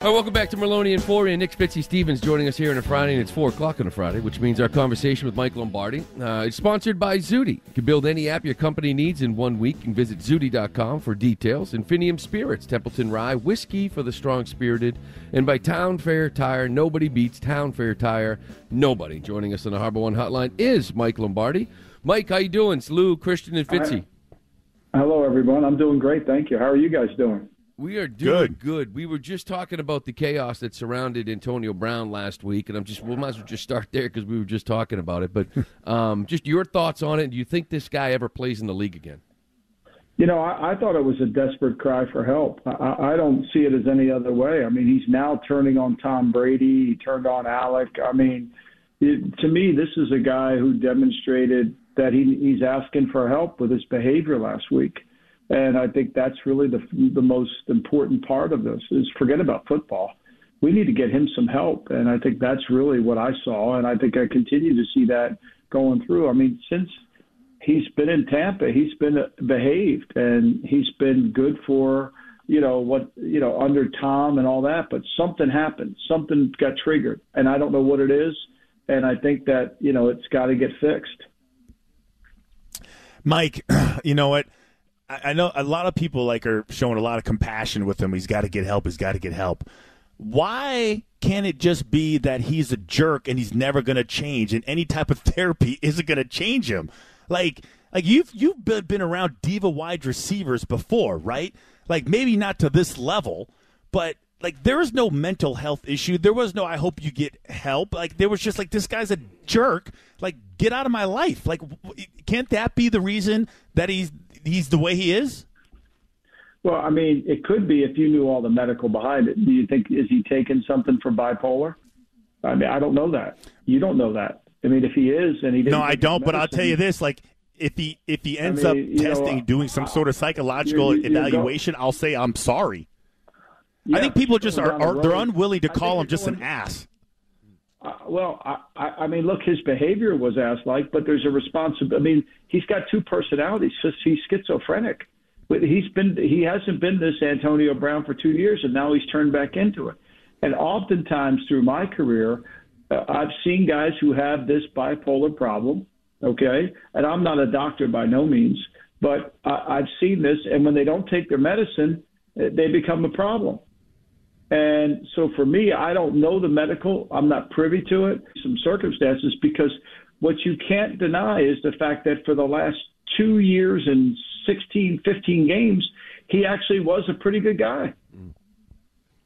All right, welcome back to Merloni and Fauria. Nick Fitzy Stevens joining us here on a Friday, and it's 4 o'clock on a Friday, which means our conversation with Mike Lombardi. Uh, it's sponsored by Zudy. You can build any app your company needs in one week. You can visit Zudy.com for details. Infinium Spirits, Templeton Rye, whiskey for the strong spirited. And by Town Fair Tire, nobody beats Town Fair Tire. Nobody. Joining us on the Harbor One Hotline is Mike Lombardi. Mike, how you doing? It's Lou, Christian, and Fitzy. Hello, everyone. I'm doing great. Thank you. How are you guys doing? We are doing good. good. We were just talking about the chaos that surrounded Antonio Brown last week, and I'm just we might as well just start there because we were just talking about it. But um, just your thoughts on it. Do you think this guy ever plays in the league again? You know, I, I thought it was a desperate cry for help. I, I don't see it as any other way. I mean, he's now turning on Tom Brady. He turned on Alec. I mean, it, to me, this is a guy who demonstrated that he, he's asking for help with his behavior last week. And I think that's really the the most important part of this is forget about football. We need to get him some help, and I think that's really what I saw, and I think I continue to see that going through. I mean, since he's been in Tampa, he's been behaved, and he's been good for you know what you know under Tom and all that. But something happened, something got triggered, and I don't know what it is. And I think that you know it's got to get fixed. Mike, you know what? I know a lot of people like are showing a lot of compassion with him. He's got to get help. He's got to get help. Why can't it just be that he's a jerk and he's never going to change, and any type of therapy isn't going to change him? Like, like you've you've been around diva wide receivers before, right? Like maybe not to this level, but like there was no mental health issue. There was no I hope you get help. Like there was just like this guy's a jerk. Like get out of my life. Like can't that be the reason that he's he's the way he is? Well, I mean, it could be if you knew all the medical behind it. Do you think is he taking something for bipolar? I mean, I don't know that. You don't know that. I mean, if he is, and he didn't. No, I don't. But I'll tell you this: like, if he if he ends I mean, up testing, know, doing some sort of psychological you're, you're evaluation, go- I'll say I'm sorry. Yeah, I think people just are, are they're unwilling to call him just going, an ass. Uh, well, I, I mean, look, his behavior was ass-like, but there's a responsibility. I mean, he's got two personalities. He's schizophrenic. He's been he hasn't been this Antonio Brown for two years, and now he's turned back into it. And oftentimes through my career, uh, I've seen guys who have this bipolar problem. Okay, and I'm not a doctor by no means, but I, I've seen this, and when they don't take their medicine, they become a problem. And so for me, I don't know the medical. I'm not privy to it, some circumstances, because what you can't deny is the fact that for the last two years and 16, 15 games, he actually was a pretty good guy.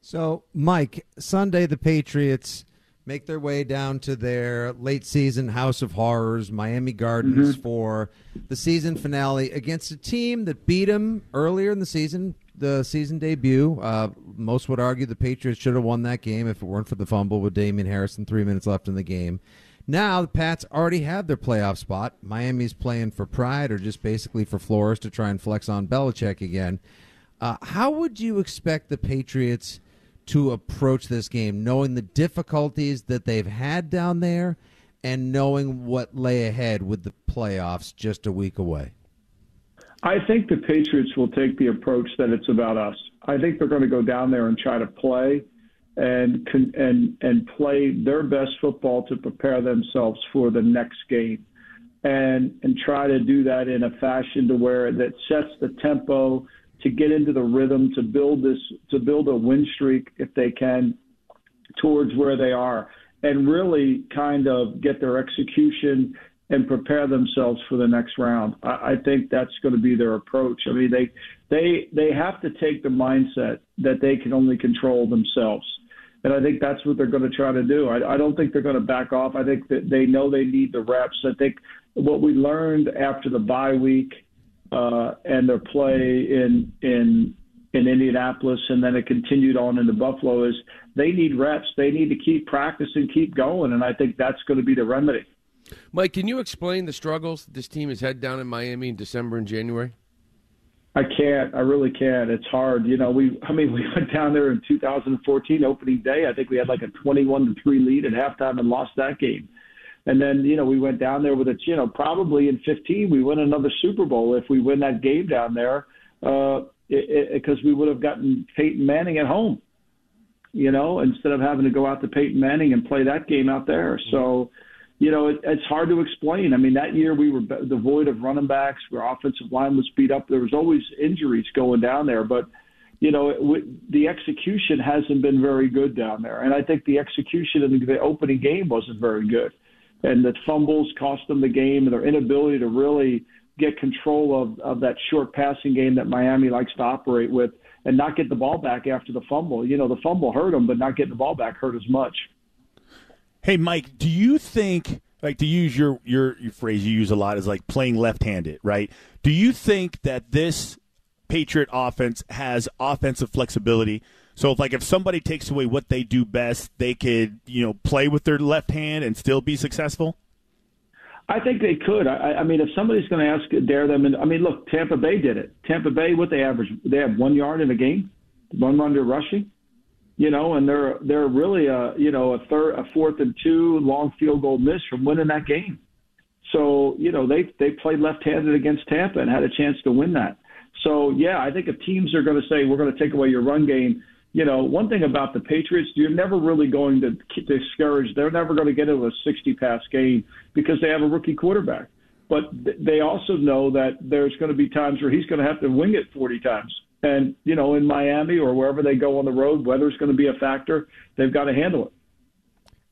So, Mike, Sunday the Patriots make their way down to their late season House of Horrors, Miami Gardens, mm-hmm. for the season finale against a team that beat them earlier in the season, the season debut. Uh, most would argue the Patriots should have won that game if it weren't for the fumble with Damien Harrison, three minutes left in the game. Now the Pats already have their playoff spot. Miami's playing for pride or just basically for Flores to try and flex on Belichick again. Uh, how would you expect the Patriots to approach this game, knowing the difficulties that they've had down there and knowing what lay ahead with the playoffs just a week away? I think the Patriots will take the approach that it's about us. I think they're going to go down there and try to play and and and play their best football to prepare themselves for the next game, and and try to do that in a fashion to where that sets the tempo to get into the rhythm to build this to build a win streak if they can towards where they are and really kind of get their execution and prepare themselves for the next round. I, I think that's going to be their approach. I mean, they they they have to take the mindset that they can only control themselves, and I think that's what they're going to try to do. I, I don't think they're going to back off. I think that they know they need the reps. I think what we learned after the bye week uh, and their play in in in Indianapolis, and then it continued on into Buffalo is they need reps. They need to keep practicing, keep going, and I think that's going to be the remedy. Mike, can you explain the struggles this team has had down in Miami in December and January? I can't. I really can't. It's hard. You know, we. I mean, we went down there in 2014 opening day. I think we had like a 21 to three lead at halftime and lost that game. And then, you know, we went down there with a, you know, probably in 15 we win another Super Bowl if we win that game down there, because uh, we would have gotten Peyton Manning at home. you know, instead of having to go out to Peyton Manning and play that game out there. So, you know, it, it's hard to explain. I mean, that year we were devoid of running backs. Our offensive line was beat up. There was always injuries going down there, but you know, it, the execution hasn't been very good down there. And I think the execution in the opening game wasn't very good. And the fumbles cost them the game and their inability to really get control of, of that short passing game that Miami likes to operate with and not get the ball back after the fumble. You know, the fumble hurt them, but not getting the ball back hurt as much. Hey, Mike, do you think, like to use your, your, your phrase you use a lot is like playing left handed, right? Do you think that this Patriot offense has offensive flexibility? So, if, like, if somebody takes away what they do best, they could, you know, play with their left hand and still be successful. I think they could. I, I mean, if somebody's going to ask, dare them, and I mean, look, Tampa Bay did it. Tampa Bay, what they average, they have one yard in a game, one under rushing, you know, and they're they're really a you know a third, a fourth and two long field goal miss from winning that game. So you know they they played left-handed against Tampa and had a chance to win that. So yeah, I think if teams are going to say we're going to take away your run game, you know, one thing about the Patriots, you're never really going to discourage. They're never going to get into a 60 pass game because they have a rookie quarterback. But they also know that there's going to be times where he's going to have to wing it 40 times. And, you know, in Miami or wherever they go on the road, weather's going to be a factor. They've got to handle it.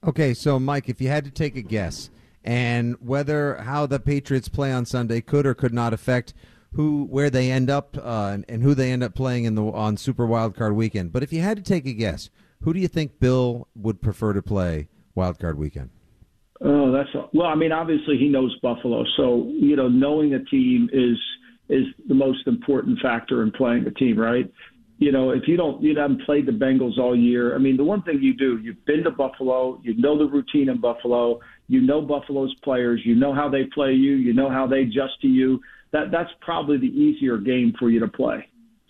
Okay, so Mike, if you had to take a guess, and whether how the Patriots play on Sunday could or could not affect who where they end up uh, and, who they end up playing in the on Super Wild Card Weekend. But if you had to take a guess, who do you think Bill would prefer to play Wild Card Weekend? Oh, that's a, well. I mean, obviously he knows Buffalo, so you know knowing a team is is the most important factor in playing a team, right? You know, if you don't, you haven't played the Bengals all year. I mean, the one thing you do, you've been to Buffalo, you know the routine in Buffalo, you know Buffalo's players, you know how they play you, you know how they adjust to you that that's probably the easier game for you to play.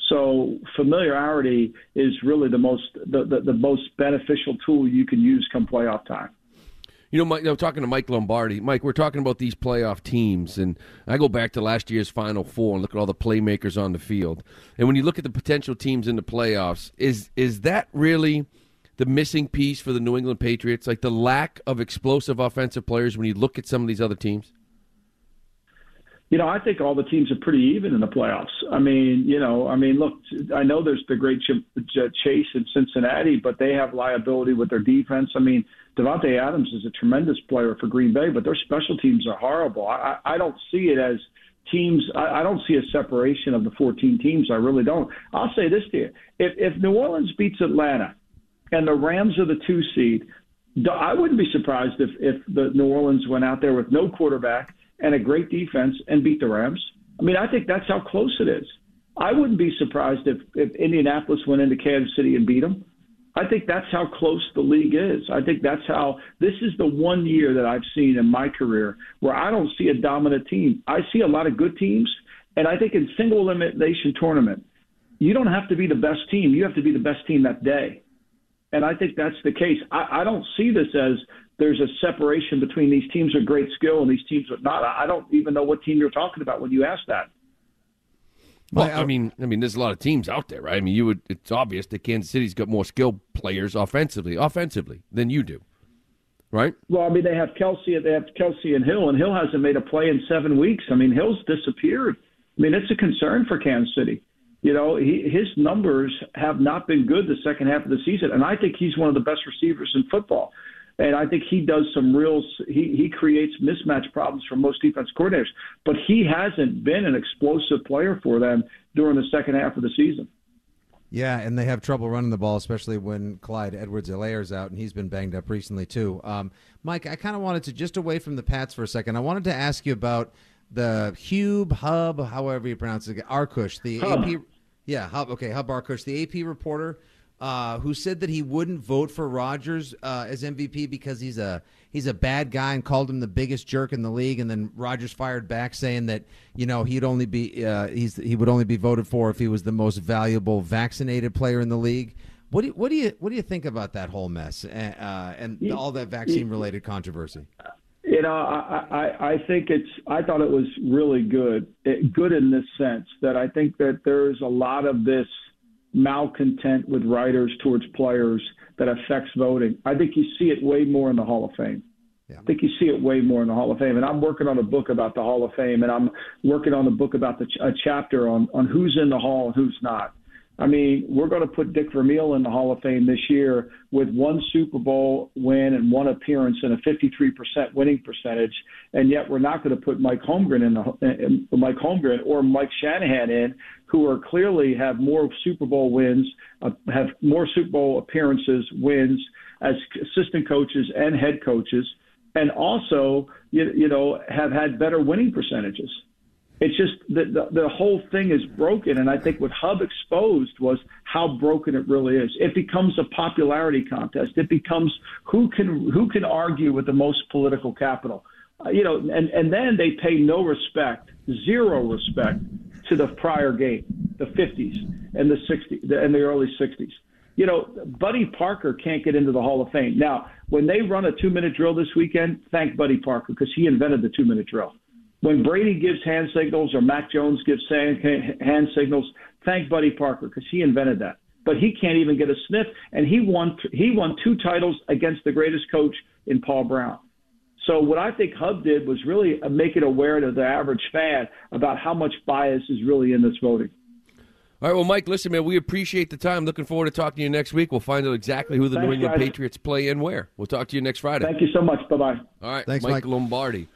So familiarity is really the most the, the, the most beneficial tool you can use come playoff time. You know, Mike, I'm talking to Mike Lombardi. Mike, we're talking about these playoff teams, and I go back to last year's Final Four and look at all the playmakers on the field. And when you look at the potential teams in the playoffs, is is that really the missing piece for the New England Patriots? Like the lack of explosive offensive players when you look at some of these other teams? You know, I think all the teams are pretty even in the playoffs. I mean, you know, I mean, look, I know there's the great chase in Cincinnati, but they have liability with their defense. I mean, Davante Adams is a tremendous player for Green Bay, but their special teams are horrible. I, I don't see it as teams. I, I don't see a separation of the 14 teams. I really don't. I'll say this to you: if, if New Orleans beats Atlanta, and the Rams are the two seed, I wouldn't be surprised if if the New Orleans went out there with no quarterback and a great defense and beat the Rams. I mean, I think that's how close it is. I wouldn't be surprised if, if Indianapolis went into Kansas City and beat them. I think that's how close the league is. I think that's how this is the one year that I've seen in my career where I don't see a dominant team. I see a lot of good teams, and I think in single elimination tournament, you don't have to be the best team. You have to be the best team that day. And I think that's the case. I, I don't see this as there's a separation between these teams with great skill and these teams with not. I don't even know what team you're talking about when you ask that. Well, I mean, I mean, there's a lot of teams out there, right? I mean, you would. It's obvious that Kansas City's got more skilled players offensively, offensively than you do, right? Well, I mean, they have Kelce, they have Kelce and Hill, and Hill hasn't made a play in seven weeks. I mean, Hill's disappeared. I mean, it's a concern for Kansas City. You know, he, his numbers have not been good the second half of the season, and I think he's one of the best receivers in football and I think he does some real. He he creates mismatch problems for most defense coordinators, but he hasn't been an explosive player for them during the second half of the season. Yeah, and they have trouble running the ball, especially when Clyde Edwards-Helaire's out, and he's been banged up recently too. Um, Mike, I kind of wanted to just away from the Pats for a second. I wanted to ask you about the Hube Hub, however you pronounce it, Arkush, the Hub. AP. Yeah, Hub. Okay, Hub Arkush, the AP reporter uh, who said that he wouldn't vote for Rodgers uh, as MVP because he's a he's a bad guy and called him the biggest jerk in the league. And then Rodgers fired back saying that you know he'd only be uh, he's he would only be voted for if he was the most valuable vaccinated player in the league. What do you, what do you what do you think about that whole mess uh, and all that vaccine related controversy? You know, I, I I think it's I thought it was really good, it, good in this sense that I think that there's a lot of this malcontent with writers towards players that affects voting. I think you see it way more in the Hall of Fame. Yeah. I think you see it way more in the Hall of Fame. And I'm working on a book about the Hall of Fame, and I'm working on a book about the ch- a chapter on on who's in the Hall and who's not. I mean, we're going to put Dick Vermeil in the Hall of Fame this year with one Super Bowl win and one appearance and a 53% winning percentage, and yet we're not going to put Mike Holmgren in the Mike Holmgren or Mike Shanahan in, who are clearly have more Super Bowl wins, uh, have more Super Bowl appearances, wins as assistant coaches and head coaches, and also you, you know have had better winning percentages. It's just that the, the whole thing is broken, and I think what Hub exposed was how broken it really is. It becomes a popularity contest. It becomes who can who can argue with the most political capital, uh, you know, and and then they pay no respect, zero respect to the prior game, the 50s and the 60s and the early 60s. You know, Buddy Parker can't get into the Hall of Fame. Now, when they run a two minute drill this weekend, thank Buddy Parker because he invented the two minute drill. When Brady gives hand signals or Mac Jones gives hand signals, thank Buddy Parker because he invented that. But he can't even get a sniff, and he won he won two titles against the greatest coach in Paul Brown. So what I think Hub did was really uh, make it aware to the average fan about how much bias is really in this voting. All right, well, Mike, listen, man, we appreciate the time. Looking forward to talking to you next week. We'll find out exactly who the Thanks, New England guys. Patriots play and where. We'll talk to you next Friday. Thank you so much. Bye bye. All right, Thanks, Mike, Mike. Lombardi.